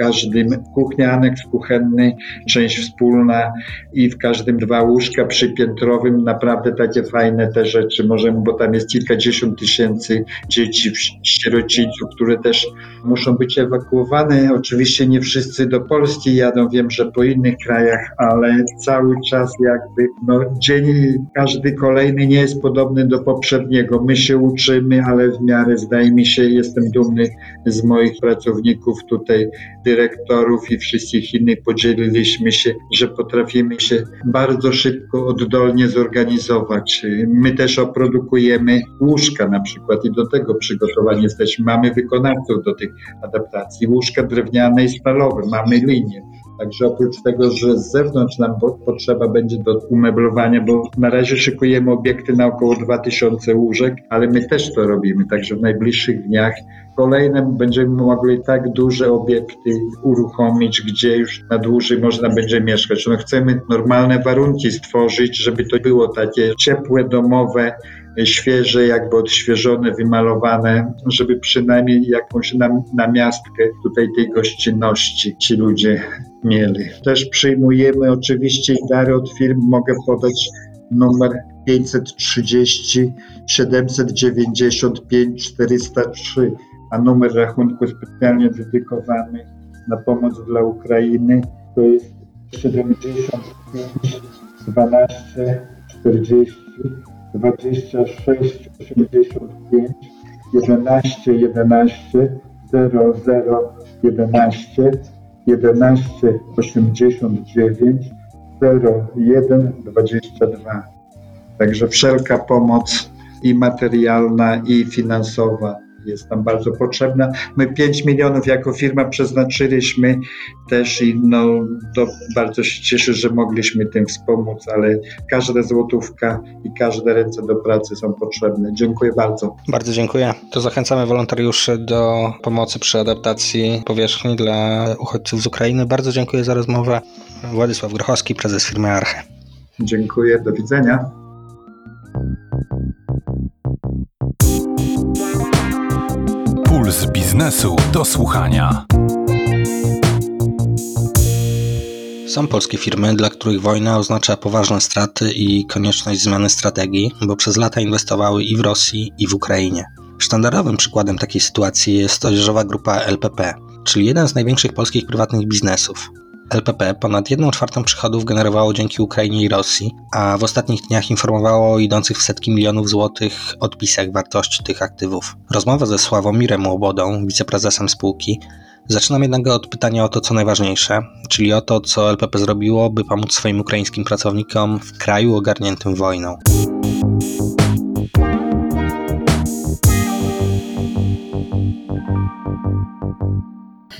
Speaker 6: każdym kuchnia, aneks kuchenny, część wspólna i w każdym dwa łóżka przypiętrowym. Naprawdę takie fajne te rzeczy możemy, bo tam jest kilkadziesiąt tysięcy dzieci, sierocińców, które też muszą być ewakuowane. Oczywiście nie wszyscy do Polski jadą, wiem, że po innych krajach, ale cały czas jakby no, dzień każdy kolejny nie jest podobny do poprzedniego. My się uczymy, ale w miarę zdaje mi się, jestem dumny z moich pracowników tutaj dyrektorów i wszystkich innych podzieliliśmy się, że potrafimy się bardzo szybko, oddolnie zorganizować. My też oprodukujemy łóżka na przykład i do tego przygotowani jesteśmy. Mamy wykonawców do tych adaptacji. Łóżka drewniane i stalowe, mamy linię. Także oprócz tego, że z zewnątrz nam potrzeba będzie do umeblowania, bo na razie szykujemy obiekty na około 2000 łóżek, ale my też to robimy, także w najbliższych dniach kolejne będziemy mogli tak duże obiekty uruchomić, gdzie już na dłużej można będzie mieszkać. No chcemy normalne warunki stworzyć, żeby to było takie ciepłe, domowe, świeże, jakby odświeżone, wymalowane, żeby przynajmniej jakąś nam, namiastkę tutaj tej gościnności ci ludzie mieli. Też przyjmujemy oczywiście dary od firm, mogę podać numer 530 795 403, a numer rachunku specjalnie dedykowany na pomoc dla Ukrainy to jest 75 12 40 26 85 11 11 00 11 11 89 01 22. Także wszelka pomoc i materialna, i finansowa jest nam bardzo potrzebna. My 5 milionów jako firma przeznaczyliśmy też i no, to bardzo się cieszę, że mogliśmy tym wspomóc, ale każda złotówka i każde ręce do pracy są potrzebne. Dziękuję bardzo.
Speaker 2: Bardzo dziękuję. To zachęcamy wolontariuszy do pomocy przy adaptacji powierzchni dla uchodźców z Ukrainy. Bardzo dziękuję za rozmowę. Władysław Grochowski, prezes firmy Arche.
Speaker 6: Dziękuję, do widzenia.
Speaker 1: Biznesu do słuchania.
Speaker 2: Są polskie firmy, dla których wojna oznacza poważne straty i konieczność zmiany strategii, bo przez lata inwestowały i w Rosji, i w Ukrainie. Sztandarowym przykładem takiej sytuacji jest odzieżowa grupa LPP, czyli jeden z największych polskich prywatnych biznesów. LPP ponad 1 czwartą przychodów generowało dzięki Ukrainie i Rosji, a w ostatnich dniach informowało o idących w setki milionów złotych odpisach wartości tych aktywów. Rozmowa ze Sławomirem Łobodą, wiceprezesem spółki, Zaczynam jednak od pytania o to, co najważniejsze, czyli o to, co LPP zrobiło, by pomóc swoim ukraińskim pracownikom w kraju ogarniętym wojną.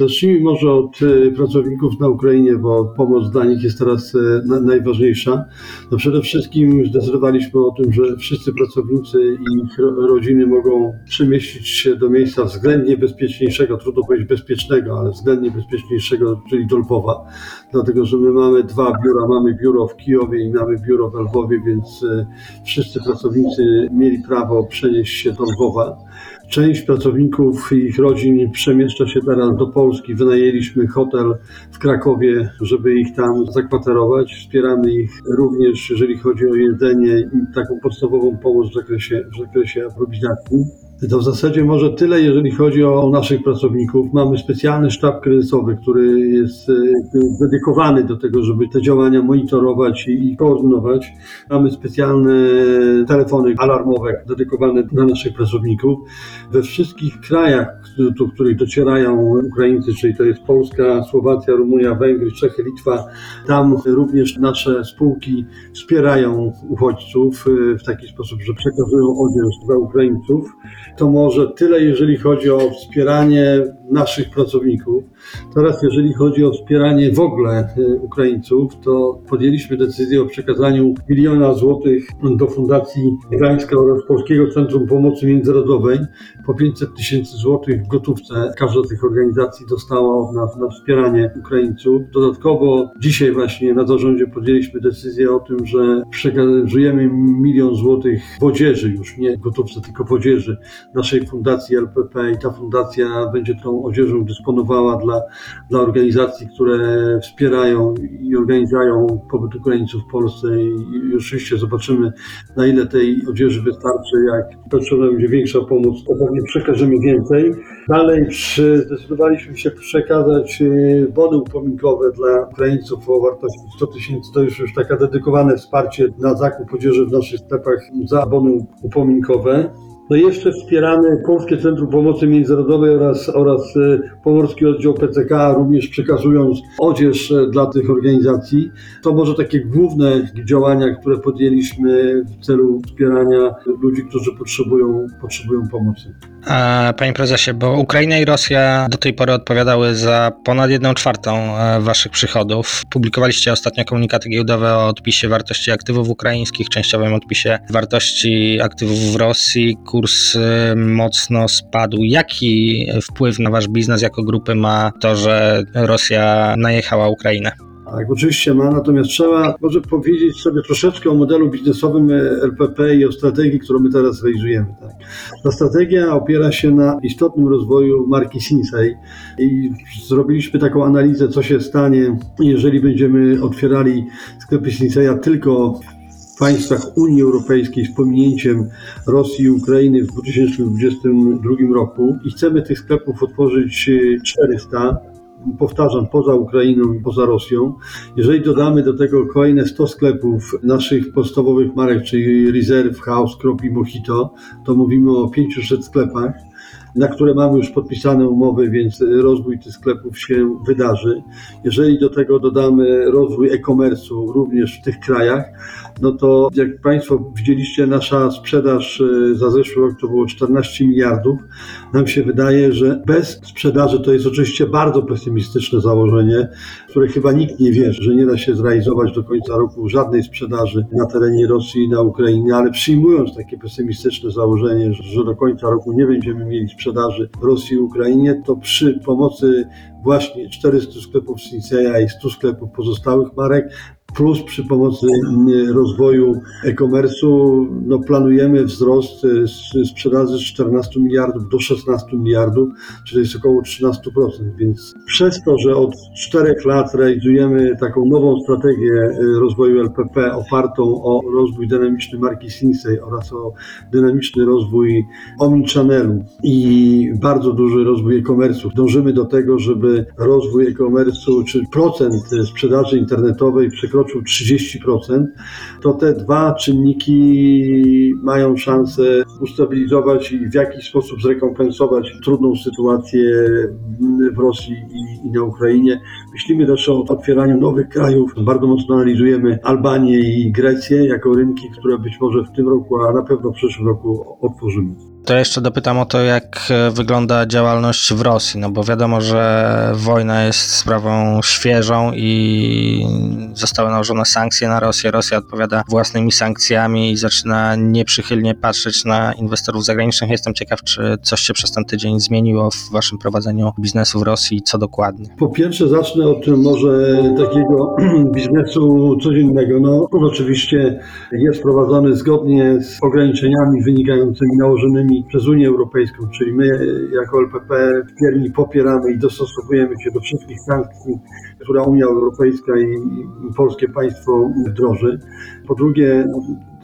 Speaker 7: Zacznijmy może od e, pracowników na Ukrainie, bo pomoc dla nich jest teraz e, najważniejsza. No przede wszystkim zdecydowaliśmy o tym, że wszyscy pracownicy i ich rodziny mogą przemieścić się do miejsca względnie bezpieczniejszego, trudno powiedzieć bezpiecznego, ale względnie bezpieczniejszego, czyli do Lwowa. Dlatego, że my mamy dwa biura, mamy biuro w Kijowie i mamy biuro w Lwowie, więc e, wszyscy pracownicy mieli prawo przenieść się do Lwowa. Część pracowników i ich rodzin przemieszcza się teraz do Polski. Wynajęliśmy hotel w Krakowie, żeby ich tam zakwaterować. Wspieramy ich również, jeżeli chodzi o jedzenie i taką podstawową pomoc w zakresie, w zakresie aprowizacji. To w zasadzie może tyle, jeżeli chodzi o naszych pracowników. Mamy specjalny sztab kryzysowy, który jest e, dedykowany do tego, żeby te działania monitorować i koordynować. Mamy specjalne telefony alarmowe dedykowane dla naszych pracowników. We wszystkich krajach, do których docierają Ukraińcy, czyli to jest Polska, Słowacja, Rumunia, Węgry, Czechy, Litwa, tam również nasze spółki wspierają uchodźców e, w taki sposób, że przekazują odzież dla Ukraińców. To może tyle, jeżeli chodzi o wspieranie naszych pracowników. Teraz, jeżeli chodzi o wspieranie w ogóle y, Ukraińców, to podjęliśmy decyzję o przekazaniu miliona złotych do Fundacji Gdańska oraz Polskiego Centrum Pomocy Międzynarodowej. Po 500 tysięcy złotych w gotówce każda z tych organizacji dostała od nas na wspieranie Ukraińców. Dodatkowo dzisiaj właśnie na zarządzie podjęliśmy decyzję o tym, że przekazujemy milion złotych w odzieży, już nie gotówce, tylko w odzieży naszej fundacji LPP i ta fundacja będzie tą odzieżą dysponowała dla, dla organizacji, które wspierają i organizują pobyt Ukraińców w Polsce i oczywiście zobaczymy, na ile tej odzieży wystarczy. Jak potrzebna będzie większa pomoc, to pewnie przekażemy więcej. Dalej zdecydowaliśmy się przekazać e, bony upominkowe dla Ukraińców o wartości 100 tysięcy. To już już takie dedykowane wsparcie na zakup odzieży w naszych sklepach za bony upominkowe. No i jeszcze wspieramy Polskie Centrum Pomocy Międzynarodowej oraz, oraz e, Pomorski Oddział PCK, również przekazując odzież e, dla tych organizacji. To może takie główne działania, które podjęliśmy w celu wspierania ludzi, którzy potrzebują, potrzebują pomocy.
Speaker 2: Panie prezesie, bo Ukraina i Rosja do tej pory odpowiadały za ponad 1 czwartą e, waszych przychodów. Publikowaliście ostatnio komunikaty giełdowe o odpisie wartości aktywów ukraińskich, częściowym odpisie wartości aktywów w Rosji. Kurs e, mocno spadł. Jaki wpływ na wasz biznes jako grupy ma to, że Rosja najechała Ukrainę?
Speaker 7: Tak, oczywiście ma, natomiast trzeba może powiedzieć sobie troszeczkę o modelu biznesowym LPP i o strategii, którą my teraz realizujemy. Tak. Ta strategia opiera się na istotnym rozwoju marki Sinsei i zrobiliśmy taką analizę, co się stanie, jeżeli będziemy otwierali sklepy Sinseya tylko państwach Unii Europejskiej z pominięciem Rosji i Ukrainy w 2022 roku i chcemy tych sklepów otworzyć 400 powtarzam, poza Ukrainą i poza Rosją. Jeżeli dodamy do tego kolejne 100 sklepów naszych podstawowych marek, czyli Reserve, House, Crop i Mojito, to mówimy o 500 sklepach na które mamy już podpisane umowy, więc rozwój tych sklepów się wydarzy. Jeżeli do tego dodamy rozwój e-commerce'u również w tych krajach, no to jak Państwo widzieliście, nasza sprzedaż e, za zeszły rok to było 14 miliardów. Nam się wydaje, że bez sprzedaży to jest oczywiście bardzo pesymistyczne założenie, które chyba nikt nie wierzy, że nie da się zrealizować do końca roku żadnej sprzedaży na terenie Rosji i na Ukrainie, ale przyjmując takie pesymistyczne założenie, że do końca roku nie będziemy mieli sprzedaży Rosji i Ukrainie, to przy pomocy właśnie 400 sklepów Sinseya i 100 sklepów pozostałych marek plus przy pomocy mm, rozwoju e-commerce'u no, planujemy wzrost e, sprzedaży z 14 miliardów do 16 miliardów, czyli jest około 13%. Więc przez to, że od 4 lat realizujemy taką nową strategię e, rozwoju LPP opartą o rozwój dynamiczny marki Sinsei oraz o dynamiczny rozwój omnichannelu i bardzo duży rozwój e-commerce'u, dążymy do tego, żeby rozwój e-commerce'u czy procent sprzedaży internetowej przekroczył przekroczył 30%, to te dwa czynniki mają szansę ustabilizować i w jakiś sposób zrekompensować trudną sytuację w Rosji i, i na Ukrainie. Myślimy też o otwieraniu nowych krajów. Bardzo mocno analizujemy Albanię i Grecję jako rynki, które być może w tym roku, a na pewno w przyszłym roku otworzymy.
Speaker 2: To jeszcze dopytam o to, jak e, wygląda działalność w Rosji, no bo wiadomo, że wojna jest sprawą świeżą i zostały nałożone sankcje na Rosję. Rosja odpowiada własnymi sankcjami i zaczyna nieprzychylnie patrzeć na inwestorów zagranicznych. Jestem ciekaw, czy coś się przez ten tydzień zmieniło w waszym prowadzeniu biznesu w Rosji i co dokładnie?
Speaker 7: Po pierwsze zacznę od może takiego biznesu codziennego. No oczywiście jest prowadzony zgodnie z ograniczeniami wynikającymi nałożonymi przez Unię Europejską, czyli my jako LPP w Pierni popieramy i dostosowujemy się do wszystkich sankcji, które Unia Europejska i polskie państwo wdroży. Po drugie,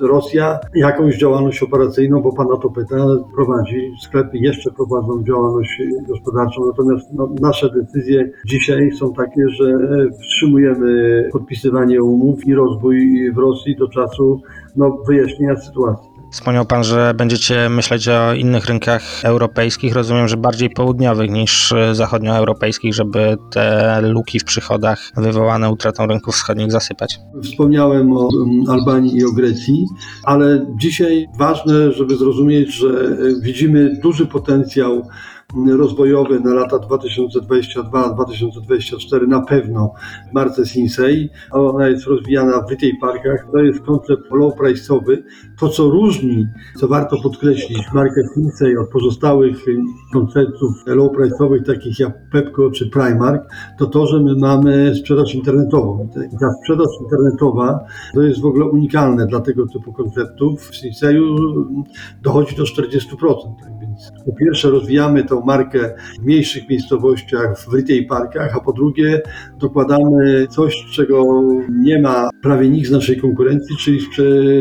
Speaker 7: Rosja jakąś działalność operacyjną, bo Pan o to pyta, prowadzi. Sklepy jeszcze prowadzą działalność gospodarczą, natomiast no, nasze decyzje dzisiaj są takie, że wstrzymujemy podpisywanie umów i rozwój w Rosji do czasu no, wyjaśnienia sytuacji.
Speaker 2: Wspomniał Pan, że będziecie myśleć o innych rynkach europejskich, rozumiem, że bardziej południowych niż zachodnioeuropejskich, żeby te luki w przychodach wywołane utratą rynków wschodnich zasypać.
Speaker 7: Wspomniałem o Albanii i o Grecji, ale dzisiaj ważne, żeby zrozumieć, że widzimy duży potencjał rozwojowy na lata 2022-2024 na pewno marce Sinsei. Ona jest rozwijana w retail parkach. To jest koncept low price'owy. To, co różni, co warto podkreślić, markę Sinsei od pozostałych konceptów low price'owych, takich jak Pepco czy Primark, to to, że my mamy sprzedaż internetową. Ta sprzedaż internetowa to jest w ogóle unikalne dla tego typu konceptów. W Sinseju dochodzi do 40%. Po pierwsze rozwijamy tą markę w mniejszych miejscowościach, w retail parkach, a po drugie dokładamy coś, czego nie ma prawie nikt z naszej konkurencji, czyli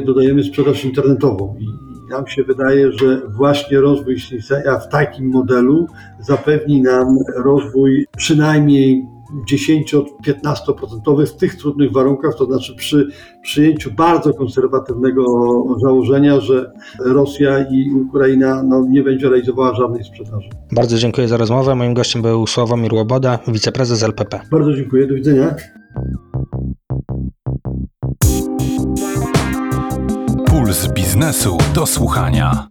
Speaker 7: dodajemy sprzedaż internetową. I nam się wydaje, że właśnie rozwój Sinseya w takim modelu zapewni nam rozwój przynajmniej 10-15% w tych trudnych warunkach, to znaczy przy przyjęciu bardzo konserwatywnego założenia, że Rosja i Ukraina no, nie będzie realizowała żadnej sprzedaży.
Speaker 2: Bardzo dziękuję za rozmowę. Moim gościem był Sławomir Łoboda, wiceprezes LPP.
Speaker 7: Bardzo dziękuję, do widzenia.
Speaker 1: Puls biznesu do słuchania.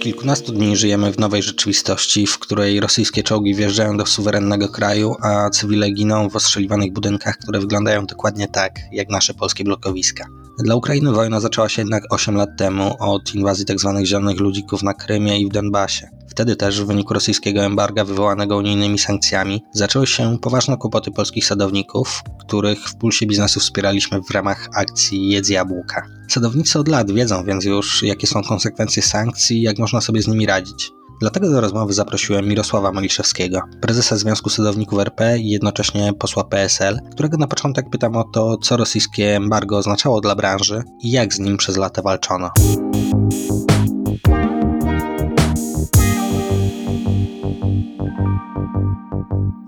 Speaker 2: Kilkunastu dni żyjemy w nowej rzeczywistości, w której rosyjskie czołgi wjeżdżają do suwerennego kraju, a cywile giną w ostrzeliwanych budynkach, które wyglądają dokładnie tak, jak nasze polskie blokowiska. Dla Ukrainy wojna zaczęła się jednak 8 lat temu od inwazji tzw. zielonych ludzików na Krymie i w Donbasie. Wtedy też w wyniku rosyjskiego embarga wywołanego unijnymi sankcjami zaczęły się poważne kłopoty polskich sadowników, których w pulsie biznesu wspieraliśmy w ramach akcji Jedz Jabłka. Sadownicy od lat wiedzą więc już, jakie są konsekwencje sankcji jak można sobie z nimi radzić. Dlatego do rozmowy zaprosiłem Mirosława Maliszewskiego, prezesa Związku Sadowników RP i jednocześnie posła PSL, którego na początek pytam o to, co rosyjskie embargo oznaczało dla branży i jak z nim przez lata walczono.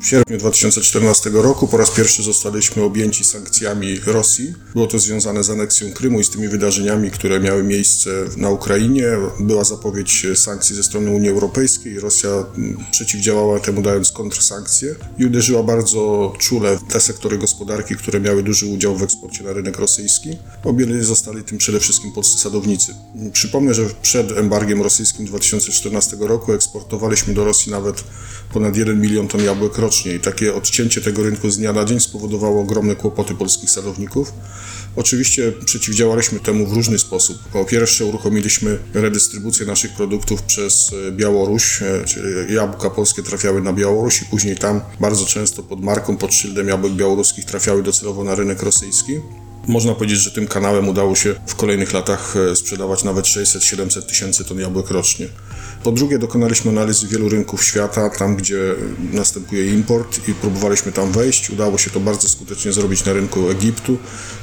Speaker 8: W sierpniu 2014 roku po raz pierwszy zostaliśmy objęci sankcjami Rosji. Było to związane z aneksją Krymu i z tymi wydarzeniami, które miały miejsce na Ukrainie. Była zapowiedź sankcji ze strony Unii Europejskiej. Rosja przeciwdziałała temu, dając kontrsankcje i uderzyła bardzo czule w te sektory gospodarki, które miały duży udział w eksporcie na rynek rosyjski. Objęli zostali tym przede wszystkim polscy sadownicy. Przypomnę, że przed embargiem rosyjskim 2014 roku eksportowaliśmy do Rosji nawet ponad 1 milion ton jabłek rocznie i takie odcięcie tego rynku z dnia na dzień spowodowało ogromne kłopoty polskich sadowników. Oczywiście przeciwdziałaliśmy temu w różny sposób. Po pierwsze uruchomiliśmy redystrybucję naszych produktów przez Białoruś, czyli jabłka polskie trafiały na Białoruś i później tam bardzo często pod marką, pod szyldem jabłek białoruskich trafiały docelowo na rynek rosyjski. Można powiedzieć, że tym kanałem udało się w kolejnych latach sprzedawać nawet 600-700 tysięcy ton jabłek rocznie. Po drugie, dokonaliśmy analizy wielu rynków świata, tam gdzie następuje import i próbowaliśmy tam wejść. Udało się to bardzo skutecznie zrobić na rynku Egiptu.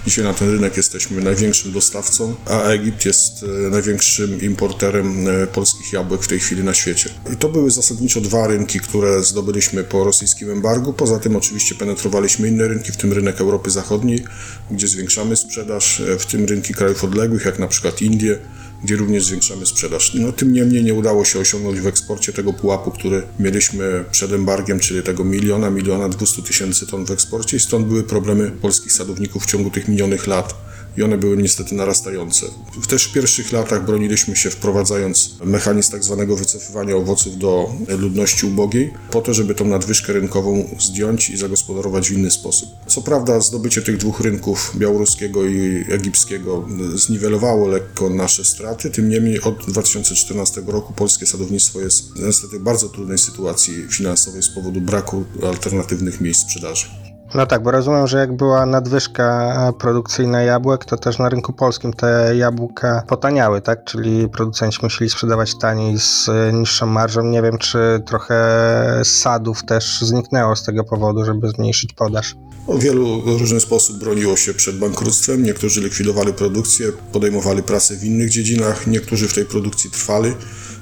Speaker 8: Dzisiaj na ten rynek jesteśmy największym dostawcą, a Egipt jest największym importerem polskich jabłek w tej chwili na świecie. I to były zasadniczo dwa rynki, które zdobyliśmy po rosyjskim embargu. Poza tym oczywiście penetrowaliśmy inne rynki, w tym rynek Europy Zachodniej, gdzie zwiększamy sprzedaż, w tym rynki krajów odległych, jak na przykład Indie, gdzie również zwiększamy sprzedaż. No, tym niemniej nie udało się osiągnąć w eksporcie tego pułapu, który mieliśmy przed embargiem, czyli tego miliona, miliona 200 tysięcy ton w eksporcie i stąd były problemy polskich sadowników w ciągu tych minionych lat i one były niestety narastające. Też w pierwszych latach broniliśmy się wprowadzając mechanizm tak zwanego wycofywania owoców do ludności ubogiej, po to, żeby tą nadwyżkę rynkową zdjąć i zagospodarować w inny sposób. Co prawda zdobycie tych dwóch rynków, białoruskiego i egipskiego, zniwelowało lekko nasze straty, tym niemniej od 2014 roku polskie sadownictwo jest niestety w bardzo trudnej sytuacji finansowej z powodu braku alternatywnych miejsc sprzedaży.
Speaker 2: No tak, bo rozumiem, że jak była nadwyżka produkcyjna jabłek, to też na rynku polskim te jabłka potaniały, tak? Czyli producenci musieli sprzedawać taniej z niższą marżą. Nie wiem, czy trochę sadów też zniknęło z tego powodu, żeby zmniejszyć podaż.
Speaker 8: W wielu różny sposób broniło się przed bankructwem. Niektórzy likwidowali produkcję, podejmowali pracę w innych dziedzinach, niektórzy w tej produkcji trwali.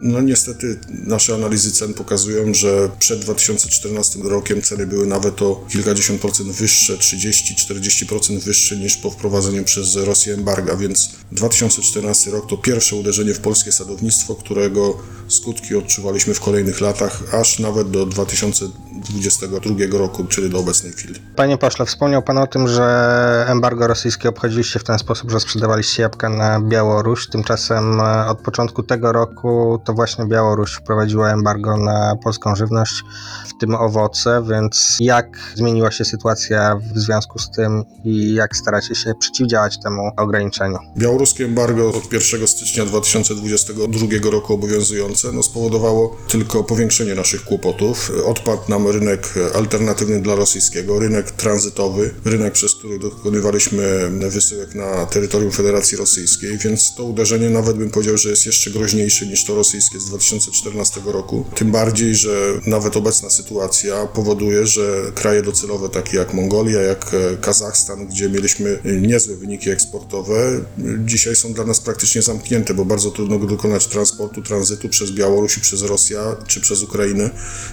Speaker 8: No niestety nasze analizy cen pokazują, że przed 2014 rokiem ceny były nawet o kilkadziesiąt procent wyższe, 30-40% wyższe niż po wprowadzeniu przez Rosję embarga, więc 2014 rok to pierwsze uderzenie w polskie sadownictwo, którego skutki odczuwaliśmy w kolejnych latach, aż nawet do 2022 roku, czyli do obecnej chwili.
Speaker 2: Panie pośle, wspomniał Pan o tym, że embargo rosyjskie obchodziliście w ten sposób, że sprzedawaliście jabłka na Białoruś. Tymczasem od początku tego roku to właśnie Białoruś wprowadziła embargo na polską żywność, w tym owoce, więc jak zmieniła się sytuacja w związku z tym i jak staracie się przeciwdziałać temu ograniczeniu?
Speaker 8: Białoruskie embargo od 1 stycznia 2022 roku obowiązujące no, spowodowało tylko powiększenie naszych kłopotów. Odpadł nam rynek alternatywny dla rosyjskiego, rynek tranzytowy, rynek, przez który dokonywaliśmy wysyłek na terytorium Federacji Rosyjskiej, więc to uderzenie nawet bym powiedział, że jest jeszcze groźniejsze niż to rosyjskie z 2014 roku. Tym bardziej, że nawet obecna sytuacja powoduje, że kraje docelowe takie jak Mongolia, jak e, Kazachstan, gdzie mieliśmy niezłe wyniki eksportowe, dzisiaj są dla nas praktycznie zamknięte, bo bardzo trudno dokonać transportu, tranzytu przez Białoruś, przez Rosję czy przez Ukrainę,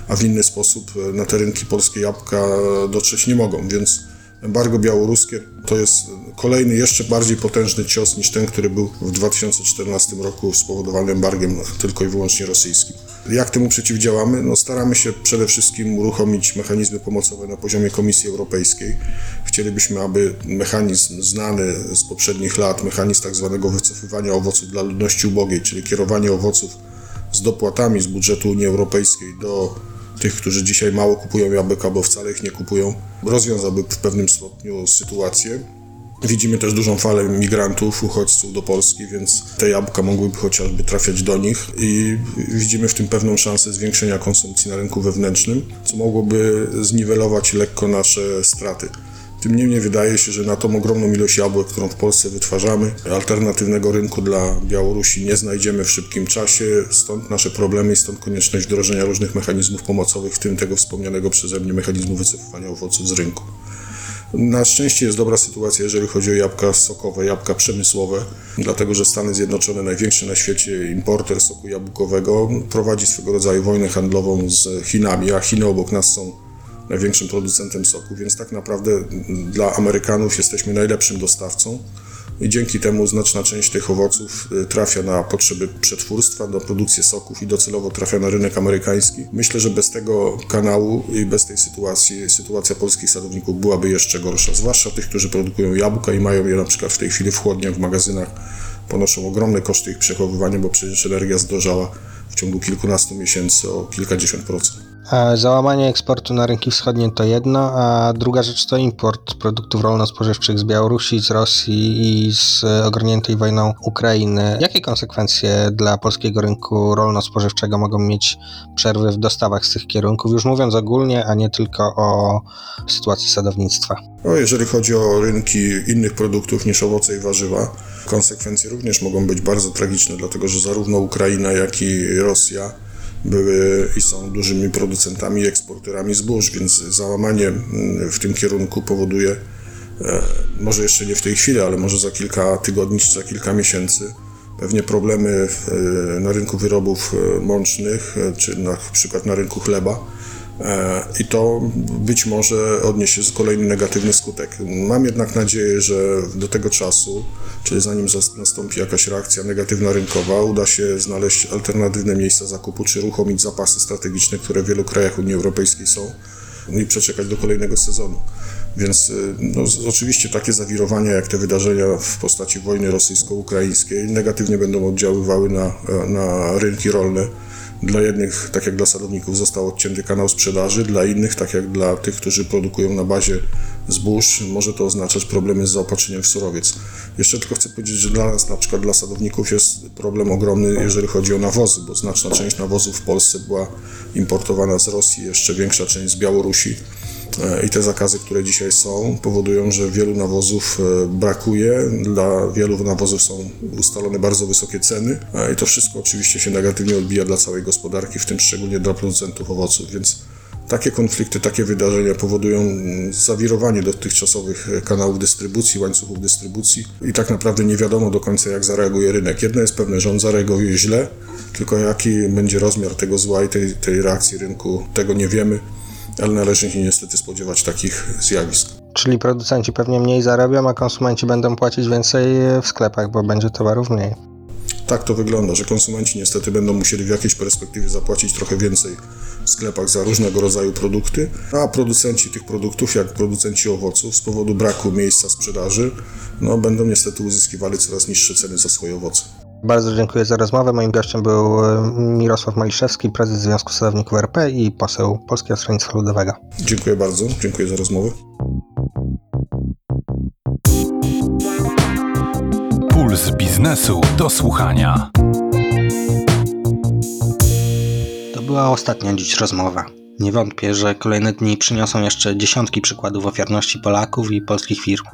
Speaker 8: a w inny sposób na te rynki polskie jabłka dotrzeć nie mogą, więc embargo białoruskie to jest kolejny, jeszcze bardziej potężny cios niż ten, który był w 2014 roku spowodowany embargiem tylko i wyłącznie rosyjskim. Jak temu przeciwdziałamy? No, staramy się przede wszystkim uruchomić mechanizmy pomocowe na poziomie Komisji Europejskiej. Chcielibyśmy, aby mechanizm znany z poprzednich lat, mechanizm tak zwanego wycofywania owoców dla ludności ubogiej, czyli kierowanie owoców z dopłatami z budżetu Unii Europejskiej do tych, którzy dzisiaj mało kupują jabłek albo wcale ich nie kupują, rozwiązałby w pewnym stopniu sytuację. Widzimy też dużą falę migrantów, uchodźców do Polski, więc te jabłka mogłyby chociażby trafiać do nich i widzimy w tym pewną szansę zwiększenia konsumpcji na rynku wewnętrznym, co mogłoby zniwelować lekko nasze straty. Tym niemniej wydaje się, że na tą ogromną ilość jabłek, którą w Polsce wytwarzamy, alternatywnego rynku dla Białorusi nie znajdziemy w szybkim czasie, stąd nasze problemy i stąd konieczność wdrożenia różnych mechanizmów pomocowych, w tym tego wspomnianego przeze mnie mechanizmu wycofywania owoców z rynku. Na szczęście jest dobra sytuacja, jeżeli chodzi o jabłka sokowe, jabłka przemysłowe, dlatego że Stany Zjednoczone, największy na świecie importer soku jabłkowego, prowadzi swego rodzaju wojnę handlową z Chinami, a Chiny obok nas są największym producentem soku, więc tak naprawdę dla Amerykanów jesteśmy najlepszym dostawcą i dzięki temu znaczna część tych owoców y, trafia na potrzeby przetwórstwa, do produkcji soków i docelowo trafia na rynek amerykański. Myślę, że bez tego kanału i bez tej sytuacji sytuacja polskich sadowników byłaby jeszcze gorsza, zwłaszcza tych, którzy produkują jabłka i mają je na przykład w tej chwili w chłodniach, w magazynach, ponoszą ogromne koszty ich przechowywania, bo przecież energia zdrożała w ciągu kilkunastu miesięcy o kilkadziesiąt procent.
Speaker 2: Załamanie eksportu na rynki wschodnie to jedno, a druga rzecz to import produktów rolno-spożywczych z Białorusi, z Rosji i z ogarniętej wojną Ukrainy. Jakie konsekwencje dla polskiego rynku rolno-spożywczego mogą mieć przerwy w dostawach z tych kierunków, już mówiąc ogólnie, a nie tylko o sytuacji sadownictwa?
Speaker 8: No, jeżeli chodzi o rynki innych produktów niż owoce i warzywa, konsekwencje również mogą być bardzo tragiczne, dlatego że zarówno Ukraina, jak i Rosja były i są dużymi producentami i eksporterami zbóż, więc załamanie mm, w tym kierunku powoduje, e, może jeszcze nie w tej chwili, ale może za kilka tygodni czy za kilka miesięcy, pewnie problemy e, na rynku wyrobów e, mącznych, czy na przykład na rynku chleba. I to być może odniesie kolejny negatywny skutek. Mam jednak nadzieję, że do tego czasu czyli zanim nastąpi jakaś reakcja negatywna rynkowa, uda się znaleźć alternatywne miejsca zakupu, czy uruchomić zapasy strategiczne, które w wielu krajach Unii Europejskiej są, no i przeczekać do kolejnego sezonu. Więc y, no, oczywiście takie zawirowania, jak te wydarzenia w postaci wojny rosyjsko-ukraińskiej, negatywnie będą oddziaływały na, na rynki rolne dla jednych, tak jak dla sadowników, został odcięty kanał sprzedaży, dla innych, tak jak dla tych, którzy produkują na bazie zbóż, może to oznaczać problemy z zaopatrzeniem w surowiec. Jeszcze tylko chcę powiedzieć, że dla nas, na przykład dla sadowników, jest problem ogromny, jeżeli chodzi o nawozy, bo znaczna część nawozów w Polsce była importowana z Rosji, jeszcze większa część z Białorusi. E, I te zakazy, które dzisiaj są, powodują, że wielu nawozów e, brakuje. Dla wielu nawozów są ustalone bardzo wysokie ceny, e, i to wszystko oczywiście się negatywnie odbija dla całej gospodarki, w tym szczególnie dla producentów owoców. Więc takie konflikty, takie wydarzenia powodują zawirowanie dotychczasowych kanałów dystrybucji, łańcuchów dystrybucji i tak naprawdę nie wiadomo do końca, jak zareaguje rynek. Jedno jest pewne, że on zareaguje źle, tylko jaki będzie rozmiar tego zła i tej, tej reakcji rynku, tego nie wiemy ale należy się niestety spodziewać takich zjawisk.
Speaker 2: Czyli producenci pewnie mniej zarabią, a konsumenci będą płacić więcej w sklepach, bo będzie towarów mniej.
Speaker 8: Tak to wygląda, że konsumenci niestety będą musieli w jakiejś perspektywie zapłacić trochę więcej w sklepach za różnego rodzaju produkty, a producenci tych produktów, jak producenci owoców, z powodu braku miejsca sprzedaży, no, będą niestety uzyskiwali coraz niższe ceny za swoje owoce.
Speaker 2: Bardzo dziękuję za rozmowę. Moim gościem był e, Mirosław Maliszewski, prezes Związku Sadowników RP i poseł Polskiego Stronnictwa Ludowego.
Speaker 8: Dziękuję bardzo, dziękuję za rozmowę.
Speaker 1: Puls biznesu do słuchania.
Speaker 2: To była ostatnia dziś rozmowa. Nie wątpię, że kolejne dni przyniosą jeszcze dziesiątki przykładów ofiarności Polaków i polskich firm.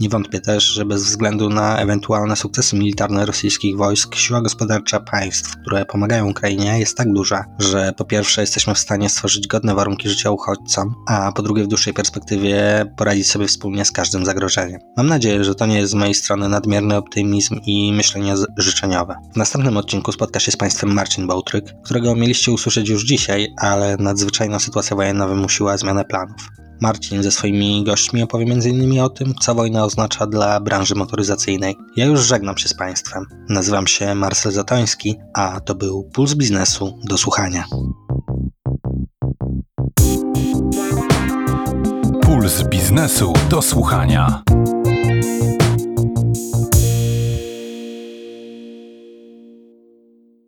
Speaker 2: Nie wątpię też, że bez względu na ewentualne sukcesy militarne rosyjskich wojsk, siła gospodarcza państw, które pomagają Ukrainie, jest tak duża, że po pierwsze jesteśmy w stanie stworzyć godne warunki życia uchodźcom, a po drugie w dłuższej perspektywie poradzić sobie wspólnie z każdym zagrożeniem. Mam nadzieję, że to nie jest z mojej strony nadmierny optymizm i myślenie życzeniowe. W następnym odcinku spotka się z Państwem Marcin Bołtryk, którego mieliście usłyszeć już dzisiaj, ale nadzwyczajna sytuacja wojenna wymusiła zmianę planów. Marcin ze swoimi gośćmi opowie m.in. o tym, co wojna oznacza dla branży motoryzacyjnej. Ja już żegnam się z Państwem. Nazywam się Marcel Zatoński, a to był Puls Biznesu do słuchania.
Speaker 1: Puls biznesu do słuchania.